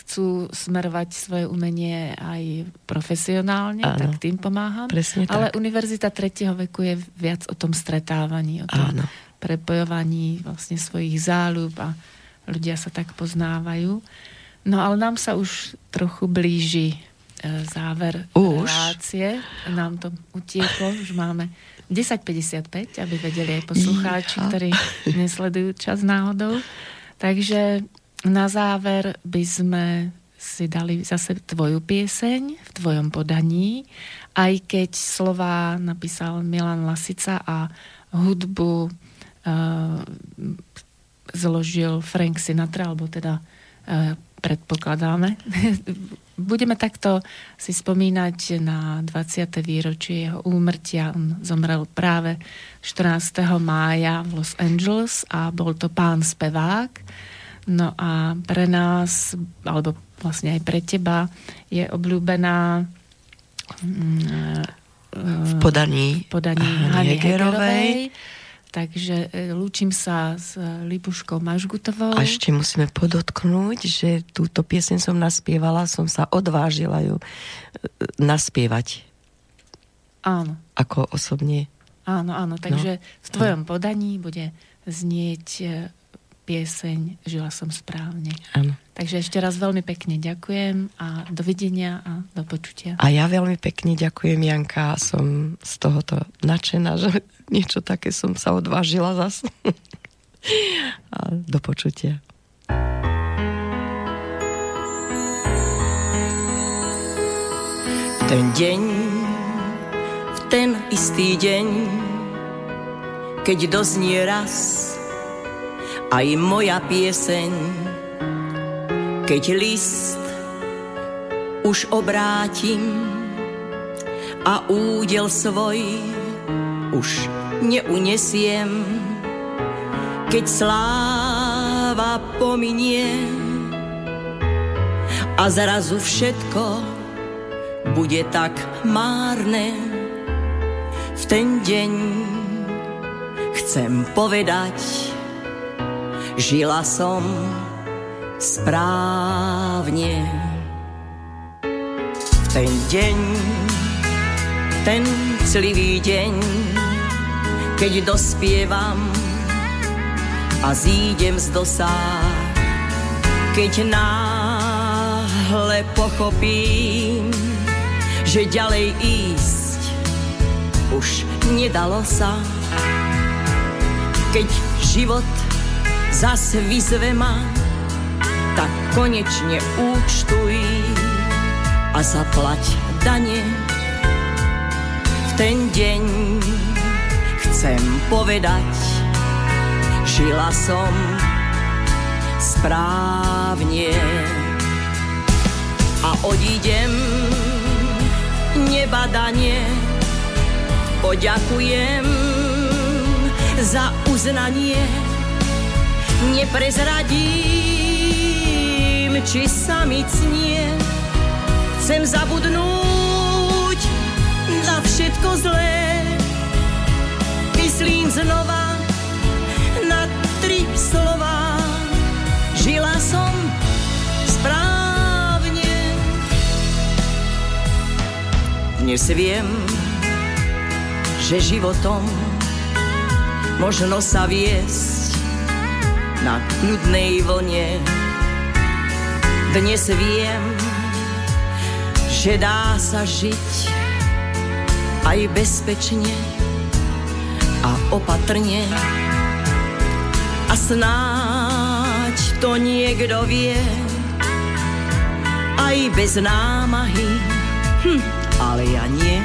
chcú smerovať svoje umenie aj profesionálne, Áno, tak tým pomáham. Presne Ale tak. Univerzita tretieho veku je viac o tom stretávaní, o tom Áno prepojovaní vlastne svojich záľub a ľudia sa tak poznávajú. No ale nám sa už trochu blíži e, záver už? relácie. Nám to utieklo, už máme 10.55, aby vedeli aj poslucháči, ja. ktorí nesledujú čas náhodou. Takže na záver by sme si dali zase tvoju pieseň v tvojom podaní, aj keď slova napísal Milan Lasica a hudbu zložil Frank Sinatra, alebo teda uh, predpokladáme. Budeme takto si spomínať na 20. výročie jeho úmrtia. On zomrel práve 14. mája v Los Angeles a bol to pán spevák. No a pre nás, alebo vlastne aj pre teba, je obľúbená mm, v podaní, v podaní Hany Hegerovej Takže e, lúčim sa s Libuškou Mažgutovou. A ešte musíme podotknúť, že túto piesen som naspievala, som sa odvážila ju e, naspievať. Áno. Ako osobne. Áno, áno. Takže no. v tvojom podaní bude znieť e, pieseň Žila som správne. Áno. Takže ešte raz veľmi pekne ďakujem a dovidenia a do počutia. A ja veľmi pekne ďakujem, Janka. Som z tohoto nadšená, že niečo také som sa odvážila zase. a do počutia. Ten deň, v ten istý deň, keď doznie raz aj moja pieseň, keď list už obrátim a údel svoj už neunesiem, keď sláva pominie a zrazu všetko bude tak márne. V ten deň chcem povedať, žila som správne. V ten deň, ten celý deň, keď dospievam a zídem z dosá, keď náhle pochopím, že ďalej ísť už nedalo sa, keď život zas vyzve ma, tak konečne účtuj a zaplať dane. Ten deň. Chcem povedať, žila som správne. A odídem nebadanie, poďakujem za uznanie. Neprezradím, či sa mi cnie. Chcem zabudnúť všetko zlé. Myslím znova na tri slova. Žila som správne. Dnes viem, že životom možno sa viesť na kľudnej vlne. Dnes viem, že dá sa žiť aj bezpečne a opatrne. A snáď to niekto vie aj bez námahy, hm, ale ja nie.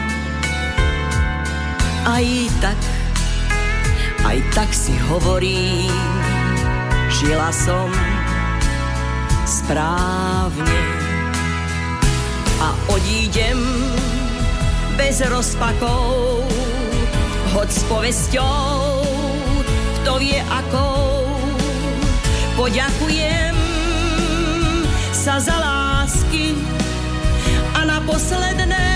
Aj tak, aj tak si hovorím, žila som správne a odídem bez rozpakov, hoď s povesťou, kto vie akou. Poďakujem sa za lásky a na posledné